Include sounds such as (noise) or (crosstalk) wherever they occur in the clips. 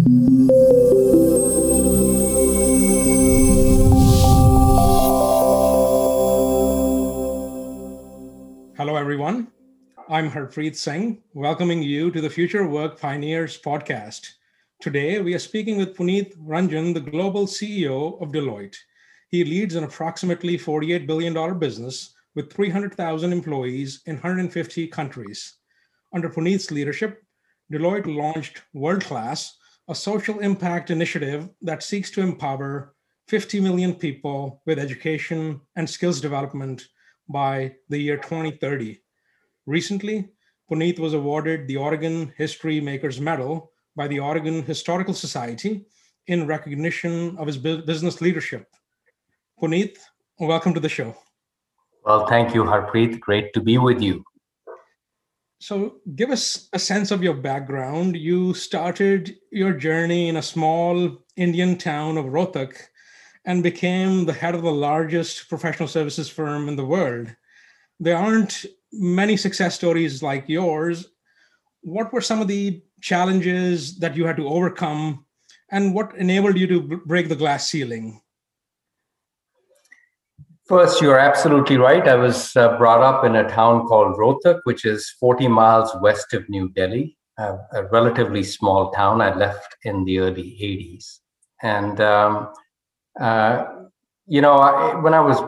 Hello, everyone. I'm Harpreet Singh, welcoming you to the Future Work Pioneers podcast. Today, we are speaking with Punit Renjen, the global CEO of Deloitte. He leads an approximately $48 billion business with 300,000 employees in 150 countries. Under Punit's leadership, Deloitte launched World Class, a social impact initiative that seeks to empower 50 million people with education and skills development by the year 2030. Recently, Punit was awarded the Oregon History Makers Medal by the Oregon Historical Society in recognition of his business leadership. Punit, welcome to the show. Well, thank you, Harpreet. Great to be with you. So, give us a sense of your background. You started your journey in a small Indian town of Rohtak and became the head of the largest professional services firm in the world. There aren't many success stories like yours. What were some of the challenges that you had to overcome, and what enabled you to break the glass ceiling? First, you're absolutely right. I was uh, brought up in a town called Rohtak, which is 40 miles west of New Delhi, uh, a relatively small town. I left in the early 80s. And um, uh, you know, I, when I was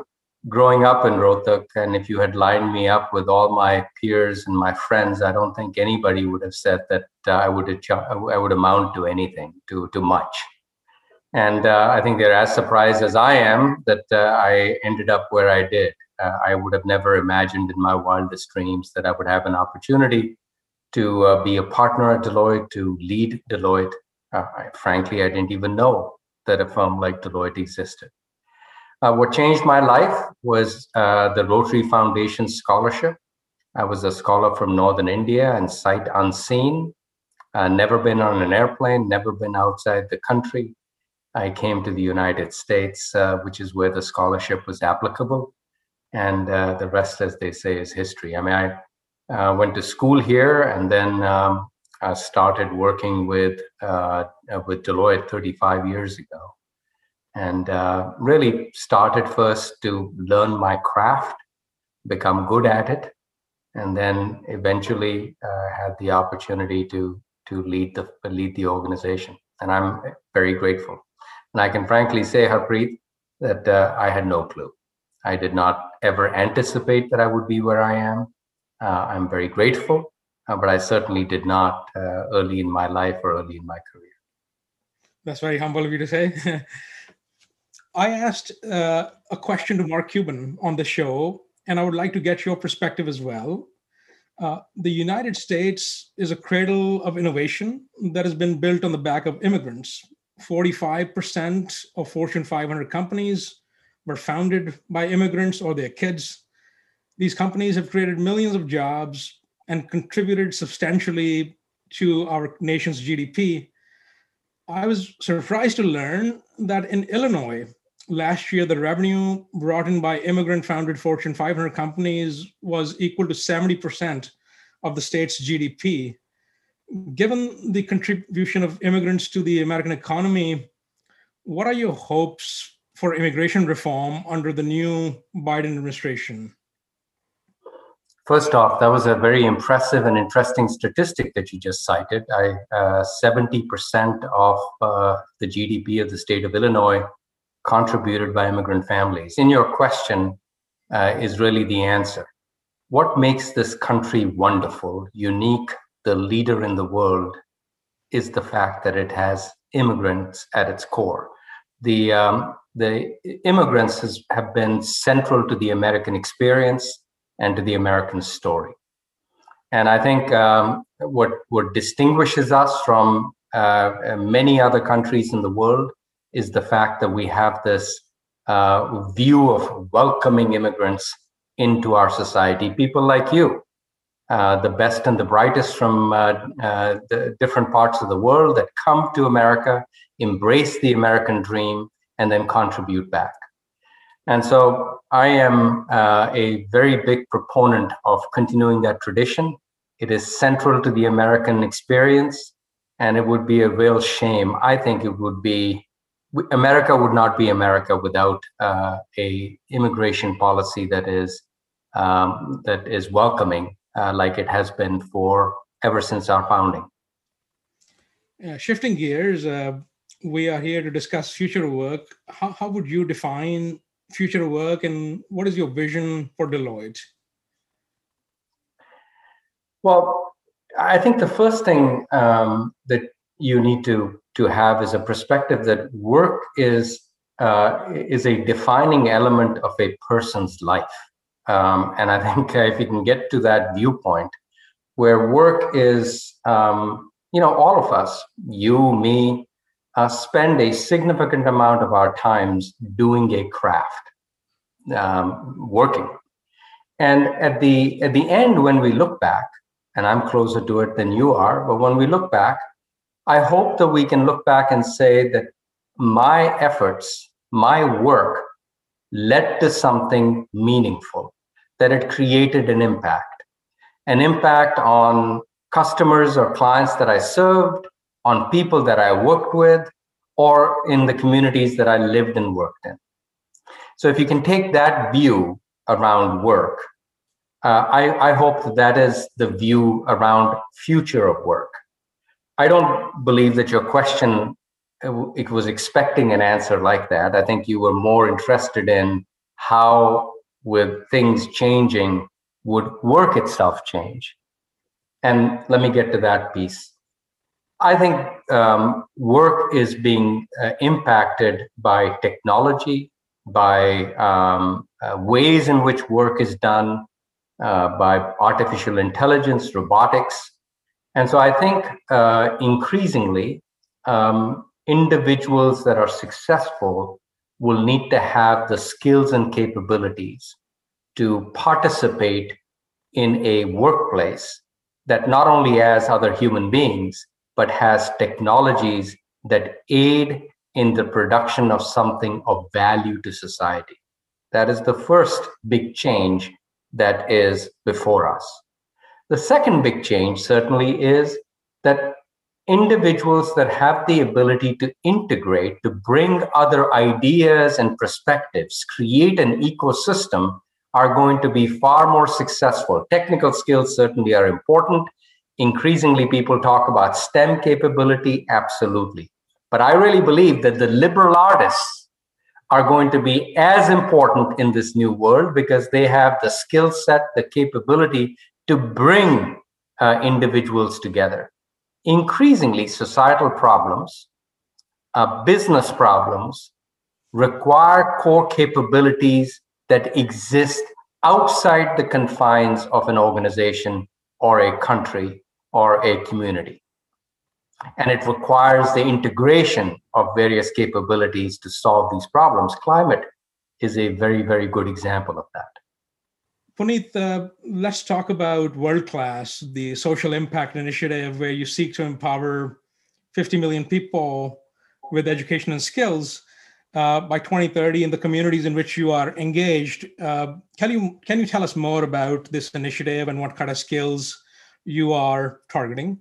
growing up in Rohtak, and if you had lined me up with all my peers and my friends, I don't think anybody would have said that uh, I would I would amount to anything, to to much. And uh, I think they're as surprised as I am that uh, I ended up where I did. Uh, I would have never imagined in my wildest dreams that I would have an opportunity to uh, be a partner at Deloitte, to lead Deloitte. I, frankly, I didn't even know that a firm like Deloitte existed. Uh, what changed my life was uh, the Rotary Foundation scholarship. I was a scholar from Northern India and sight unseen, uh, never been on an airplane, never been outside the country. I came to the United States, uh, which is where the scholarship was applicable. And uh, the rest, as they say, is history. I mean, I uh, went to school here and then um, uh, started working with uh, uh, with Deloitte 35 years ago, and uh, really started first to learn my craft, become good at it, and then eventually had the opportunity to to lead the lead the organization. And I'm very grateful. And I can frankly say, Harpreet, that uh, I had no clue. I did not ever anticipate that I would be where I am. I'm very grateful uh, but I certainly did not uh, early in my life or early in my career. That's very humble of you to say. (laughs) I asked uh, a question to Mark Cuban on the show, and I would like to get your perspective as well. Uh, the United States is a cradle of innovation that has been built on the back of immigrants. 45% of Fortune 500 companies were founded by immigrants or their kids. These companies have created millions of jobs and contributed substantially to our nation's GDP. I was surprised to learn that in Illinois, last year, the revenue brought in by immigrant founded Fortune 500 companies was equal to 70% of the state's GDP. Given the contribution of immigrants to the American economy, what are your hopes for immigration reform under the new Biden administration? First off, that was a very impressive and interesting statistic that you just cited. I, uh, 70% of uh, the GDP of the state of Illinois contributed by immigrant families. In your question uh, is really the answer. What makes this country wonderful, unique, the leader in the world, is the fact that it has immigrants at its core. The, um, the immigrants has, have been central to the American experience and to the American story. And I think um, what what distinguishes us from uh, many other countries in the world is the fact that we have this uh, view of welcoming immigrants into our society. People like you, the best and the brightest from uh, uh, the different parts of the world that come to America, embrace the American dream, and then contribute back. And so I am uh, a very big proponent of continuing that tradition. It is central to the American experience. and it would be a real shame. I think it would be America would not be America without uh, a immigration policy that is um, that is welcoming, uh, like it has been for ever since our founding. Uh, shifting gears, uh, we are here to discuss future work. How, how would you define future work, and what is your vision for Deloitte? Well, I think the first thing um, that you need to to have is a perspective that work is uh, is a defining element of a person's life, um, and I think (laughs) if we can get to that viewpoint, where work is, um, you know, all of us, you, me, uh, spend a significant amount of our times doing a craft, um, working, and at the at the end, when we look back, and I'm closer to it than you are, but when we look back I hope that we can look back and say that my efforts, my work led to something meaningful, that it created an impact, an impact on customers or clients that I served, on people that I worked with, or in the communities that I lived and worked in. So if you can take that view around work, uh, I, I hope that, that is the view around future of work I don't believe that your question it was expecting an answer like that. I think you were more interested in how, with things changing, would work itself change. And let me get to that piece. I think um, work is being uh, impacted by technology, by um, uh, ways in which work is done, uh, by artificial intelligence, robotics, and so I think uh, increasingly, um, individuals that are successful will need to have the skills and capabilities to participate in a workplace that not only has other human beings, but has technologies that aid in the production of something of value to society. That is the first big change that is before us. The second big change certainly is that individuals that have the ability to integrate, to bring other ideas and perspectives, create an ecosystem, are going to be far more successful. Technical skills certainly are important. Increasingly, people talk about STEM capability, absolutely. But I really believe that the liberal artists are going to be as important in this new world because they have the skill set, the capability to bring uh, individuals together. Increasingly, societal problems, uh, business problems require core capabilities that exist outside the confines of an organization or a country or a community. And it requires the integration of various capabilities to solve these problems. Climate is a very, very good example of that. Punit, uh, let's talk about World Class, the social impact initiative where you seek to empower 50 million people with education and skills uh, by 2030 in the communities in which you are engaged. Uh, can you can you tell us more about this initiative and what kind of skills you are targeting?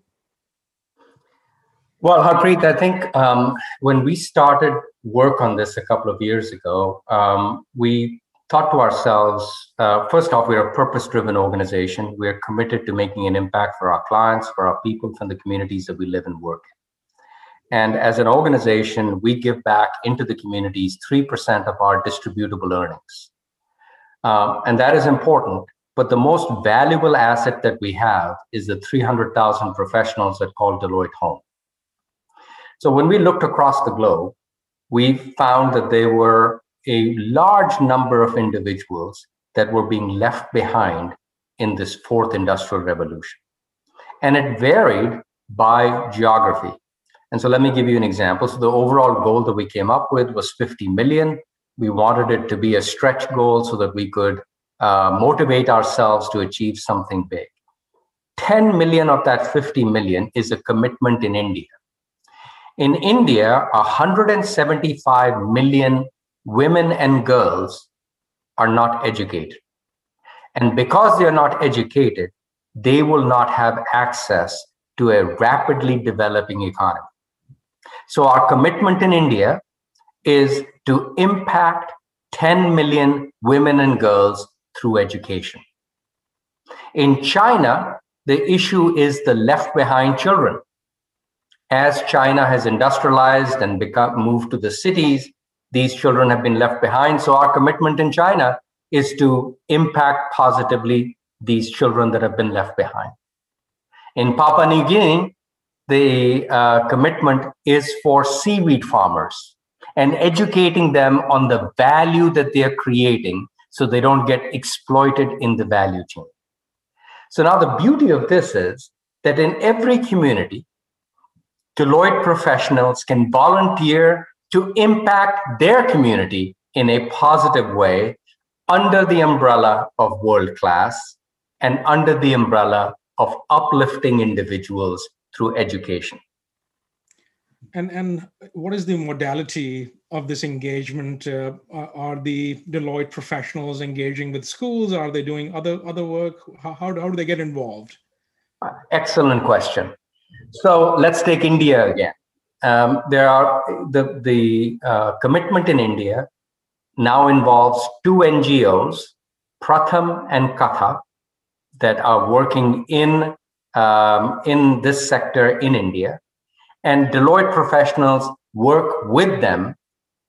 Well, Harpreet, I think um, when we started work on this a couple of years ago, um, we thought to ourselves uh, first off, we're a purpose driven organization. We're committed to making an impact for our clients, for our people, from the communities that we live and work in. And as an organization, we give back into the communities 3% of our distributable earnings. Um, and that is important. But the most valuable asset that we have is the 300,000 professionals that call Deloitte home. So when we looked across the globe, we found that there were a large number of individuals that were being left behind in this fourth industrial revolution. And it varied by geography. And so let me give you an example. So the overall goal that we came up with was 50 million. We wanted it to be a stretch goal so that we could uh, motivate ourselves to achieve something big. 10 million of that 50 million is a commitment in India. In India, 175 million women and girls are not educated. And because they are not educated, they will not have access to a rapidly developing economy. So, our commitment in India is to impact 10 million women and girls through education. In China, the issue is the left behind children. As China has industrialized and become moved to the cities, these children have been left behind. So our commitment in China is to impact positively these children that have been left behind. In Papua New Guinea, the uh, commitment is for seaweed farmers and educating them on the value that they are creating so they don't get exploited in the value chain. So now the beauty of this is that in every community, Deloitte professionals can volunteer to impact their community in a positive way under the umbrella of world class and under the umbrella of uplifting individuals through education. And and what is the modality of this engagement? Uh, are the Deloitte professionals engaging with schools? Are they doing other other work? How how, how do they get involved? Excellent question. So let's take India again. Um, there are the the uh, commitment in India now involves two NGOs, Pratham and Katha, that are working in um, in this sector in India, and Deloitte professionals work with them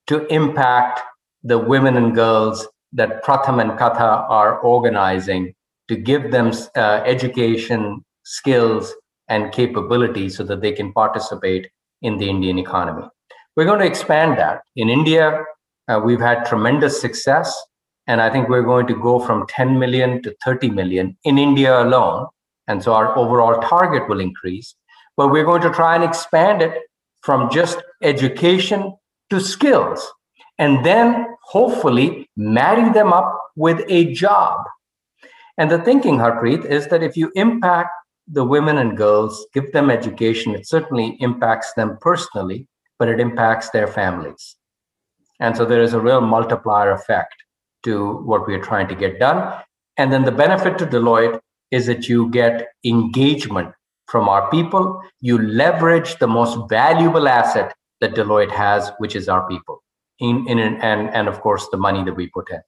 to impact the women and girls that Pratham and Katha are organizing to give them uh, education, skills, and capabilities so that they can participate in the Indian economy. We're going to expand that. In India, uh, we've had tremendous success, and I think we're going to go from 10 million to 30 million in India alone. And so our overall target will increase. But we're going to try and expand it from just education to skills, and then hopefully marry them up with a job. And the thinking, Harpreet, is that if you impact the women and girls, give them education, it certainly impacts them personally, but it impacts their families. And so there is a real multiplier effect to what we are trying to get done. And then the benefit to Deloitte is that you get engagement from our people. You leverage the most valuable asset that Deloitte has, which is our people, in, in and, and of course the money that we put in.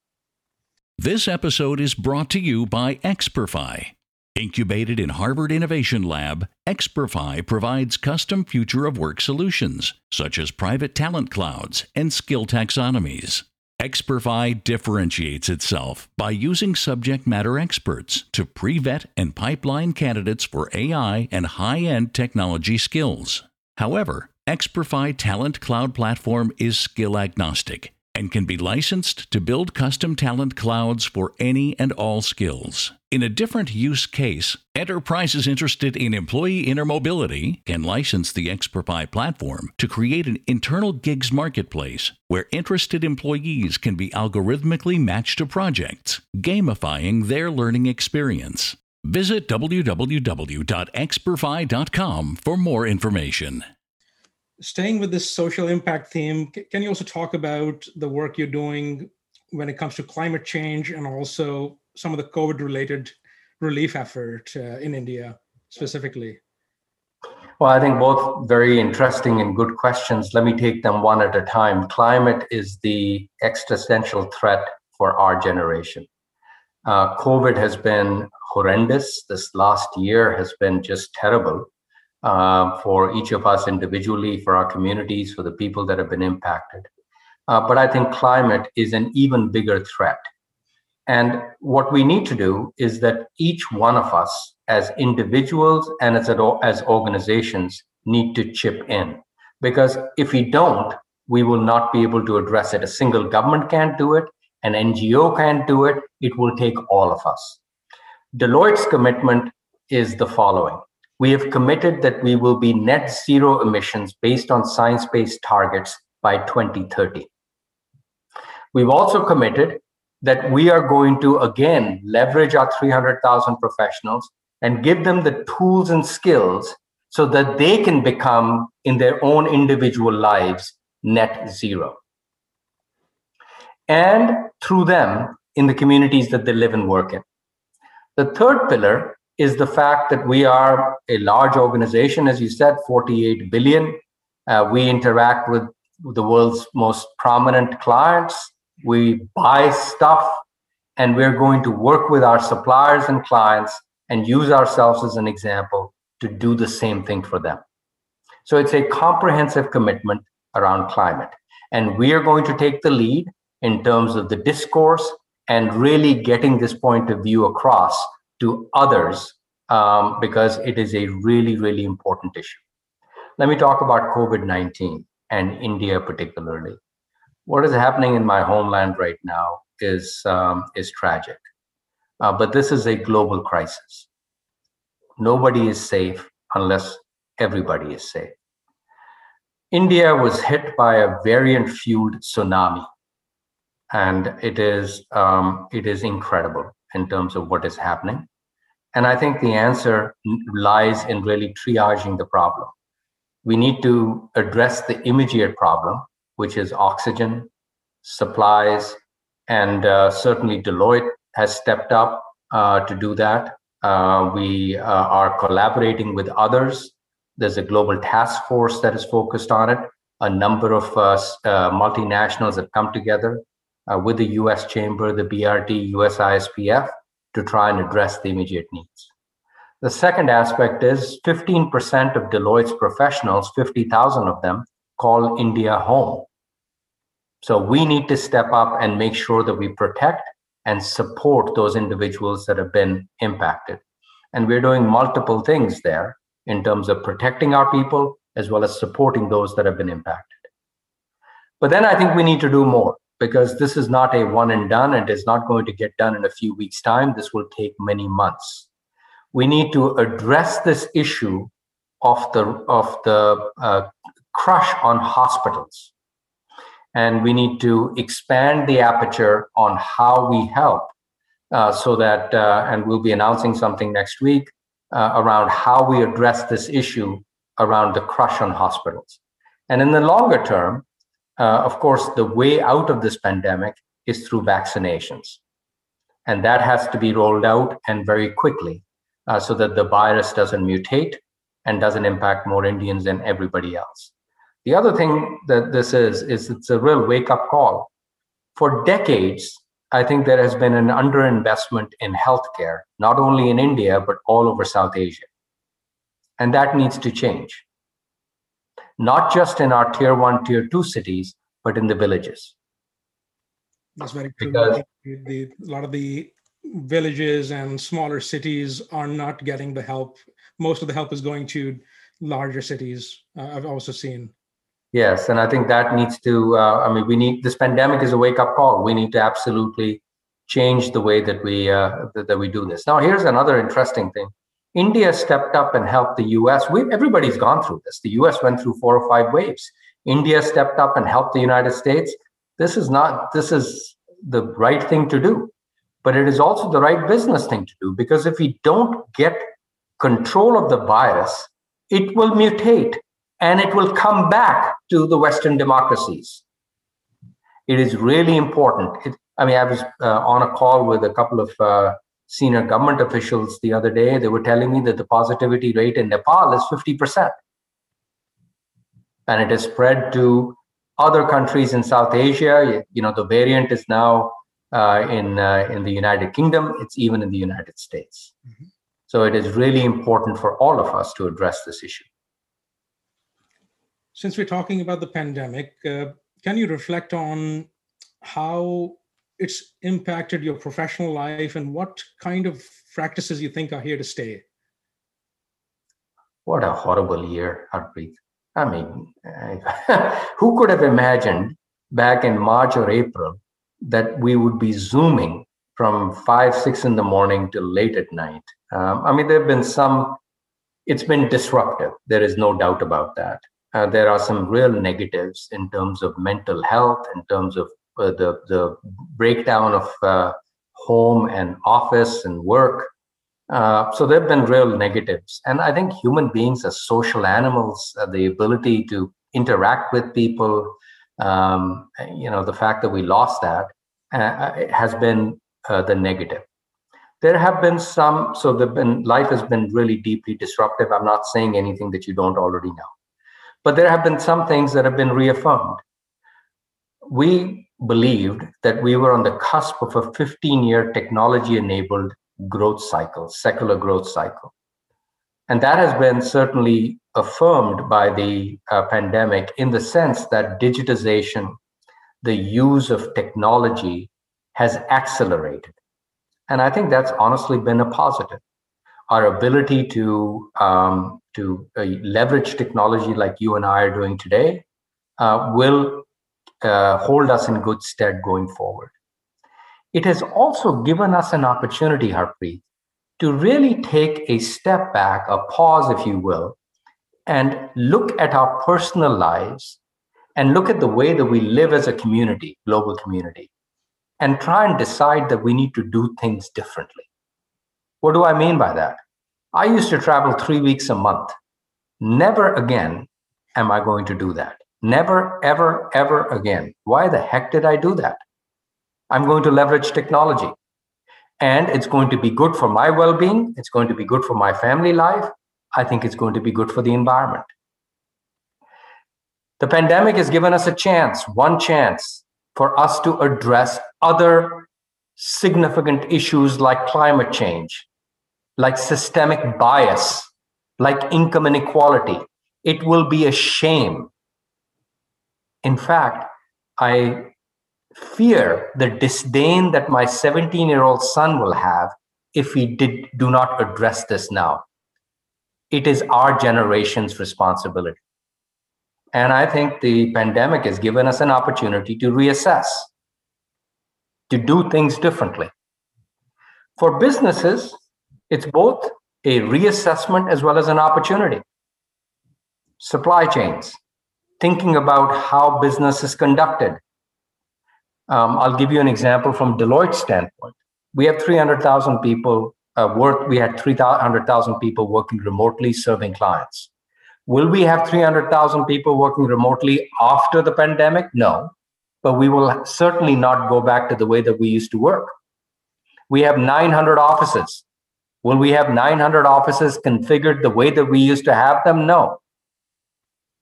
This episode is brought to you by Experfy. Incubated in Harvard Innovation Lab, Experfy provides custom future of work solutions, such as private talent clouds and skill taxonomies. Experfy differentiates itself by using subject matter experts to pre vet and pipeline candidates for AI and high end technology skills. However, Experfy Talent Cloud Platform is skill agnostic and can be licensed to build custom talent clouds for any and all skills. In a different use case, enterprises interested in employee intermobility can license the Experfy platform to create an internal gigs marketplace where interested employees can be algorithmically matched to projects, gamifying their learning experience. Visit www.experfy.com for more information staying with this social impact theme, can you also talk about the work you're doing when it comes to climate change and also some of the COVID related relief effort uh, in India specifically? Well, I think both very interesting and good questions. Let me take them one at a time. Climate is the existential threat for our generation. Uh, COVID has been horrendous. This last year has been just terrible uh, for each of us individually, for our communities, for the people that have been impacted. Uh, but I think climate is an even bigger threat. And what we need to do is that each one of us, as individuals and as, as organizations, need to chip in. Because if we don't, we will not be able to address it. A single government can't do it, an NGO can't do it. It will take all of us. Deloitte's commitment is the following we have committed that we will be net zero emissions based on science based targets by 2030. We've also committed that we are going to again leverage our 300,000 professionals and give them the tools and skills so that they can become, in their own individual lives, net zero. And through them, in the communities that they live and work in. The third pillar is the fact that we are a large organization, as you said, 48 billion. Uh, we interact with the world's most prominent clients. We buy stuff, and we're going to work with our suppliers and clients and use ourselves as an example to do the same thing for them. So it's a comprehensive commitment around climate. And we are going to take the lead in terms of the discourse and really getting this point of view across to others um, because it is a really, really important issue. Let me talk about COVID 19 and India particularly. What is happening in my homeland right now is, um, is tragic. Uh, but this is a global crisis. Nobody is safe unless everybody is safe. India was hit by a variant fueled tsunami and it is um, it is incredible in terms of what is happening. And i think the answer lies in really triaging the problem. We need to address the immediate problem which is oxygen supplies and uh, certainly deloitte has stepped up uh, to do that. Uh, we uh, are collaborating with others. There's a global task force that is focused on it. A number of uh, multinationals have come together uh, with the US Chamber, the BRT, US ISPF to try and address the immediate needs. The second aspect is 15% of Deloitte's professionals, 50,000 of them, call India home. So we need to step up and make sure that we protect and support those individuals that have been impacted. And we're doing multiple things there in terms of protecting our people as well as supporting those that have been impacted. But then I think we need to do more because this is not a one and done. It is not going to get done in a few weeks' time. This will take many months. We need to address this issue of the of the uh, crush on hospitals, and we need to expand the aperture on how we help, uh, so that uh, and we'll be announcing something next week uh, around how we address this issue around the crush on hospitals. And in the longer term, uh, of course, the way out of this pandemic is through vaccinations. And that has to be rolled out and very quickly uh, so that the virus doesn't mutate and doesn't impact more Indians than everybody else. The other thing that this is, is it's a real wake up call. For decades, I think there has been an underinvestment in healthcare, not only in India, but all over South Asia. And that needs to change not just in our tier one, tier two cities, but in the villages. That's very true. Because, the, a lot of the villages and smaller cities are not getting the help. Most of the help is going to larger cities. Uh, I've also seen. Yes, and I think that needs to. Uh, I mean, we need this pandemic is a wake up call. We need to absolutely change the way that we uh, that, that we do this. Now, here's another interesting thing. India stepped up and helped the US. We, everybody's gone through this. The US went through four or five waves. India stepped up and helped the United States. This is not, this is the right thing to do. But it is also the right business thing to do because if we don't get control of the virus, it will mutate and it will come back to the Western democracies. It is really important. It, I mean, I was uh, on a call with a couple of uh, senior government officials the other day. They were telling me that the positivity rate in Nepal is 50%. And it has spread to other countries in South Asia. You know, the variant is now uh, in, uh, in the United Kingdom, it's even in the United States. Mm-hmm. So it is really important for all of us to address this issue. Since we're talking about the pandemic, uh, can you reflect on how it's impacted your professional life and what kind of practices you think are here to stay? What a horrible year, Harpreet. I mean, (laughs) who could have imagined back in March or April that we would be zooming from five, six in the morning till late at night? Um, I mean, there have been some, it's been disruptive. There is no doubt about that. Uh, there are some real negatives in terms of mental health, in terms of uh, the the breakdown of uh, home and office and work. Uh, so there have been real negatives, and I think human beings are social animals. the ability to interact with people, um, you know, the fact that we lost that has been the negative. There have been some, so the been life has been really deeply disruptive. I'm not saying anything that you don't already know. But there have been some things that have been reaffirmed. We believed that we were on the cusp of a 15 year technology enabled growth cycle, secular growth cycle. And that has been certainly affirmed by the uh, pandemic in the sense that digitization, the use of technology has accelerated. And I think that's honestly been a positive. Our ability to, um, to uh, leverage technology like you and I are doing today uh, will uh, hold us in good stead going forward. It has also given us an opportunity, Harpreet, to really take a step back, a pause, if you will, and look at our personal lives and look at the way that we live as a community, global community, and try and decide that we need to do things differently. What do I mean by that? I used to travel three weeks a month. Never again am I going to do that. Never, ever, ever again. Why the heck did I do that? I'm going to leverage technology. And it's going to be good for my well being. It's going to be good for my family life. I think it's going to be good for the environment. The pandemic has given us a chance, one chance, for us to address other significant issues like climate change, like systemic bias, like income inequality. It will be a shame. In fact, I fear the disdain that my 17 year old son will have if we did do not address this now. It is our generation's responsibility. And i think the pandemic has given us an opportunity to reassess to do things differently. For businesses it's both a reassessment as well as an opportunity. Supply chains thinking about how business is conducted um, I'll give you an example from Deloitte's standpoint. We have 300,000 people uh, work. We had 300,000 people working remotely serving clients. Will we have 300,000 people working remotely after the pandemic? No, but we will certainly not go back to the way that we used to work. We have 900 offices. Will we have 900 offices configured the way that we used to have them? No.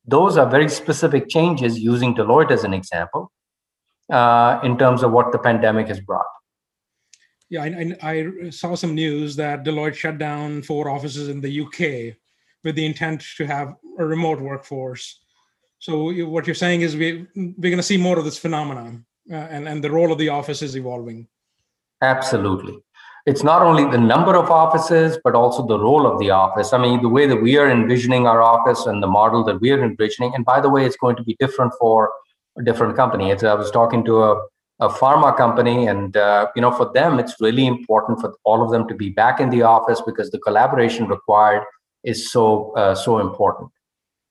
Those are very specific changes using Deloitte as an example uh, in terms of what the pandemic has brought. Yeah, I, I, saw some news that Deloitte shut down four offices in the UK with the intent to have a remote workforce. So what you're saying is we we're going to see more of this phenomenon, uh, and and the role of the office is evolving. Absolutely, it's not only the number of offices, but also the role of the office. I mean, the way that we are envisioning our office and the model that we are envisioning, and by the way, it's going to be different for a different company. It's, I was talking to a, a pharma company, and uh, you know, for them, it's really important for all of them to be back in the office because the collaboration required is so uh, so important.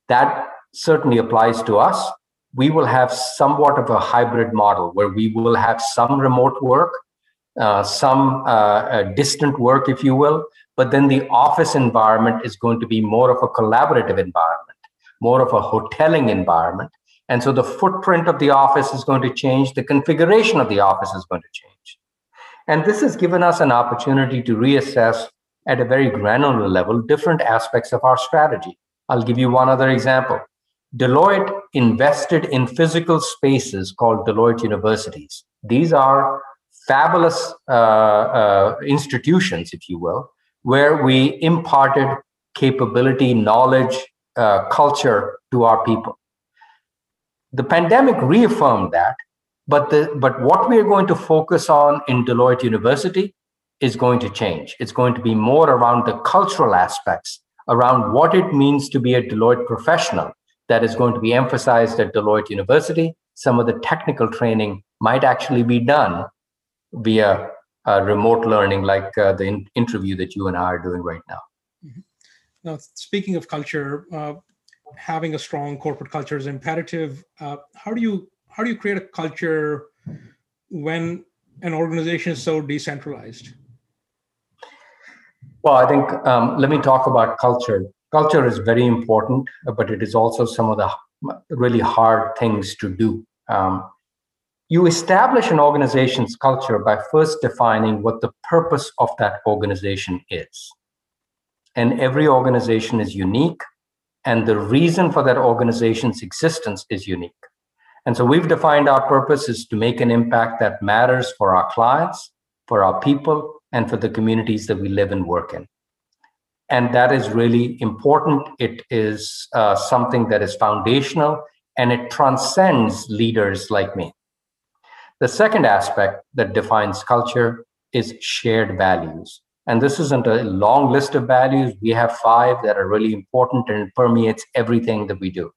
That certainly applies to us. We will have somewhat of a hybrid model where we will have some remote work, some uh, distant work, if you will, but then the office environment is going to be more of a collaborative environment, more of a hoteling environment and so the footprint of the office is going to change, the configuration of the office is going to change. And this has given us an opportunity to reassess at a very granular level different aspects of our strategy. I'll give you one other example. Deloitte invested in physical spaces called Deloitte Universities. These are fabulous uh, uh, institutions, if you will, where we imparted capability, knowledge, uh, culture to our people. The pandemic reaffirmed that but the but what we are going to focus on in deloitte university is going to change. It's going to be more around the cultural aspects around what it means to be a deloitte professional that is going to be emphasized at deloitte university. Some of the technical training might actually be done via uh, remote learning like uh, the in- interview that you and i are doing right now mm-hmm. now speaking of culture uh, having a strong corporate culture is imperative. Uh, how do you how do you create a culture when an organization is so decentralized? Well, I think um, let me talk about culture. Culture is very important, but it is also some of the really hard things to do. Um, you establish an organization's culture by first defining what the purpose of that organization is. And every organization is unique, and the reason for that organization's existence is unique. And so we've defined our purpose is to make an impact that matters for our clients, for our people, and for the communities that we live and work in. And that is really important. It is uh, something that is foundational and it transcends leaders like me. The second aspect that defines culture is shared values. And this isn't a long list of values. We have five that are really important and permeates everything that we do.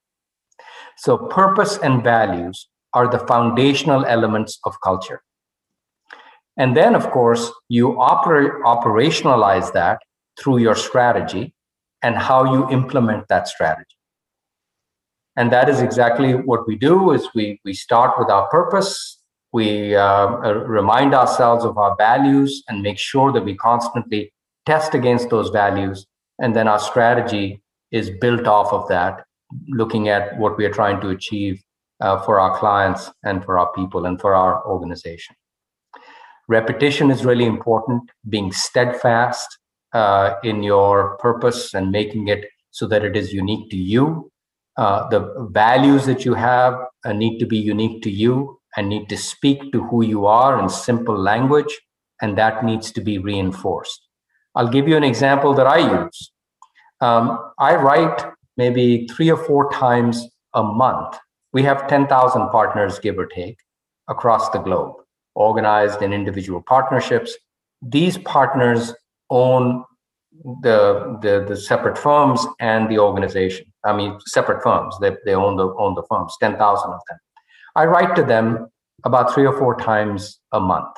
So, purpose and values are the foundational elements of culture. And then, of course, you oper- operationalize that through your strategy and how you implement that strategy. And that is exactly what we do is we, we start with our purpose. We uh, remind ourselves of our values and make sure that we constantly test against those values. And then our strategy is built off of that, looking at what we are trying to achieve uh, for our clients and for our people and for our organization. Repetition is really important, being steadfast uh, in your purpose and making it so that it is unique to you. Uh, the values that you have uh, need to be unique to you and need to speak to who you are in simple language, and that needs to be reinforced. I'll give you an example that I use. Um, I write maybe three or four times a month. We have 10,000 partners, give or take, across the globe organized in individual partnerships. These partners own the, the, the separate firms and the organization. I mean, separate firms. They, they own the own the firms. Ten thousand of them. I write to them about three or four times a month,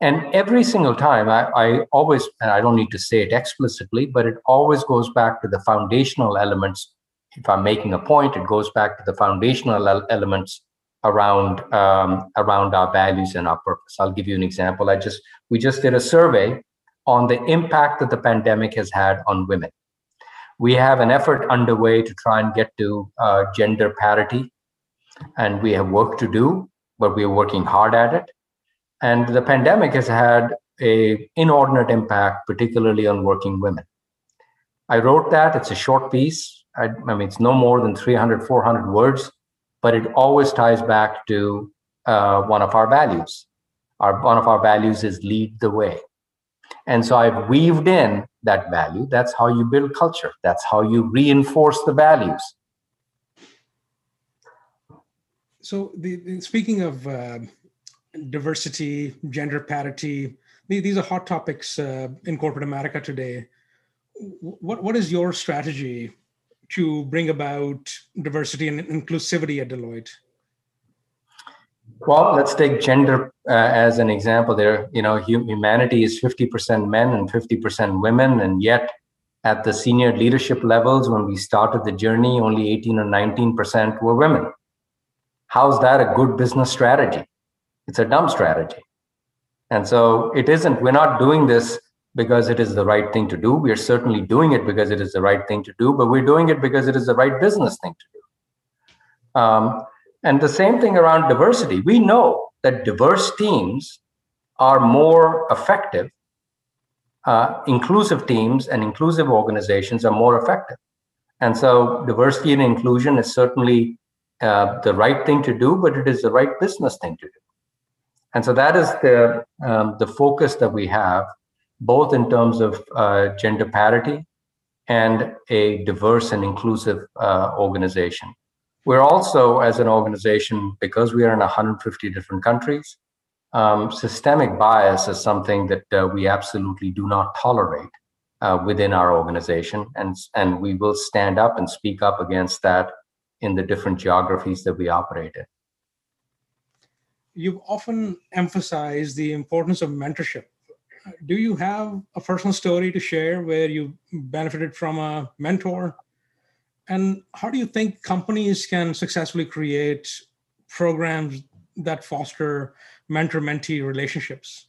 and every single time I, I always and I don't need to say it explicitly, but it always goes back to the foundational elements. If I'm making a point, it goes back to the foundational elements around um, around our values and our purpose. I'll give you an example. I just we just did a survey on the impact that the pandemic has had on women. We have an effort underway to try and get to uh, gender parity, and we have work to do, but we are working hard at it. And the pandemic has had a inordinate impact, particularly on working women. I wrote that. It's a short piece. I, I mean, it's no more than 300, 400 words but it always ties back to uh, one of our values. Our one of our values is lead the way, and so I've weaved in that value. That's how you build culture. That's how you reinforce the values. So, the, speaking of uh, diversity, gender parity, these are hot topics uh, in corporate America today. What what is your strategy to bring about diversity and inclusivity at Deloitte? Well, let's take gender uh, as an example. There, you know, humanity is 50% men and 50% women, and yet at the senior leadership levels, when we started the journey, only 18 or 19% were women. How's that a good business strategy? It's a dumb strategy. And so it isn't, we're not doing this because it is the right thing to do. We are certainly doing it because it is the right thing to do, but we're doing it because it is the right business thing to do. Um, and the same thing around diversity. We know that diverse teams are more effective. Uh, inclusive teams and inclusive organizations are more effective. And so diversity and inclusion is certainly uh, the right thing to do, but it is the right business thing to do. And so that is the um, the focus that we have both in terms of uh, gender parity and a diverse and inclusive uh, organization. We're also, as an organization, because we are in 150 different countries, um, systemic bias is something that uh, we absolutely do not tolerate uh, within our organization, and and we will stand up and speak up against that in the different geographies that we operate in. You've often emphasized the importance of mentorship do you have a personal story to share where you benefited from a mentor? And how do you think companies can successfully create programs that foster mentor mentee relationships?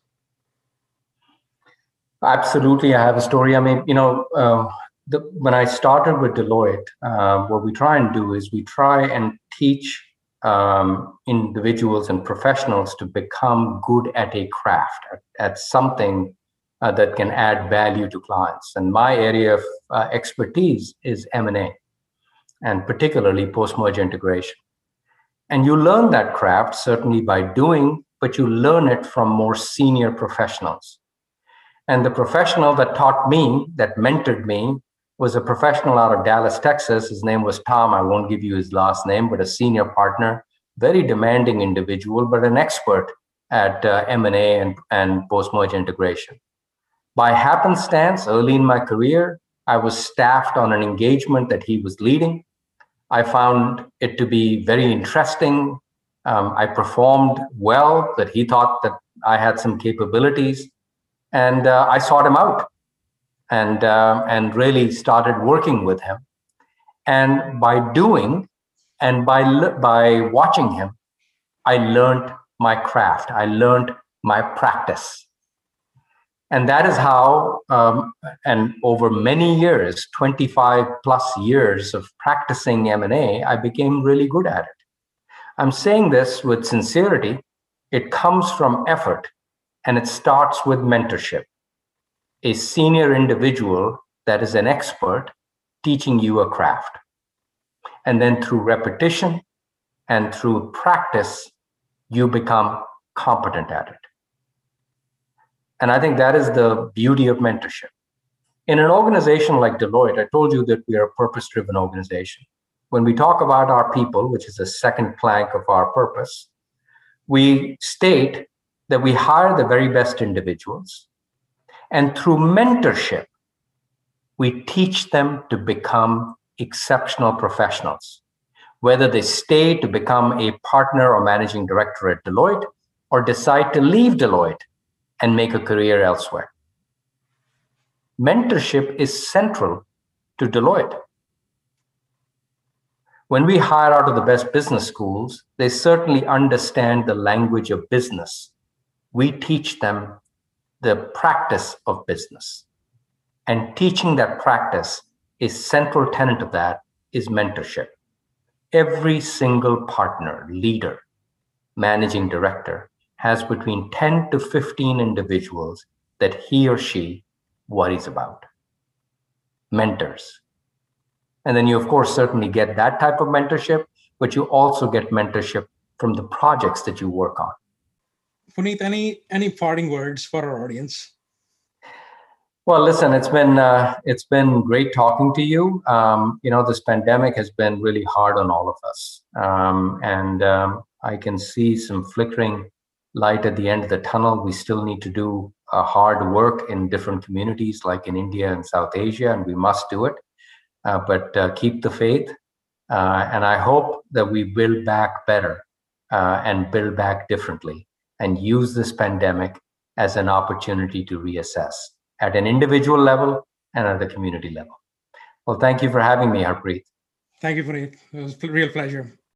Absolutely, I have a story. I mean, you know, uh, the, when I started with Deloitte, uh, what we try and do is we try and teach um, individuals and professionals to become good at a craft, at, at something uh, that can add value to clients. And my area of uh, expertise is M&A, and particularly post-merger integration. And you learn that craft certainly by doing, but you learn it from more senior professionals. And the professional that taught me, that mentored me, was a professional out of Dallas, Texas. His name was Tom. I won't give you his last name, but a senior partner, very demanding individual, but an expert at uh, M&A and, and post-merger integration. By happenstance, early in my career, I was staffed on an engagement that he was leading. I found it to be very interesting. Um, I performed well, that he thought that I had some capabilities. And uh, I sought him out and uh, and really started working with him. And by doing and by by watching him, I learned my craft. I learned my practice. And that is how, um, and over many years, 25 plus years of practicing M&A, I became really good at it. I'm saying this with sincerity. It comes from effort and it starts with mentorship a senior individual that is an expert teaching you a craft. And then through repetition and through practice, you become competent at it. And I think that is the beauty of mentorship. In an organization like Deloitte, I told you that we are a purpose driven organization. When we talk about our people, which is the second plank of our purpose, we state that we hire the very best individuals and through mentorship, we teach them to become exceptional professionals, whether they stay to become a partner or managing director at Deloitte or decide to leave Deloitte and make a career elsewhere. Mentorship is central to Deloitte. When we hire out of the best business schools, they certainly understand the language of business. We teach them the practice of business. And teaching that practice is central tenet of that is mentorship. Every single partner, leader, managing director has between 10 to 15 individuals that he or she worries about. Mentors. And then you, of course, certainly get that type of mentorship, but you also get mentorship from the projects that you work on. Punit, any any parting words for our audience? Well, listen, it's been uh, it's been great talking to you. Um, you know, this pandemic has been really hard on all of us, um, and um, I can see some flickering light at the end of the tunnel. We still need to do uh, hard work in different communities, like in India and South Asia, and we must do it. Uh, but uh, keep the faith, uh, and I hope that we build back better and build back differently and use this pandemic as an opportunity to reassess at an individual level and at the community level. Well, thank you for having me, Harpreet. Thank you, Punit. It was a real pleasure.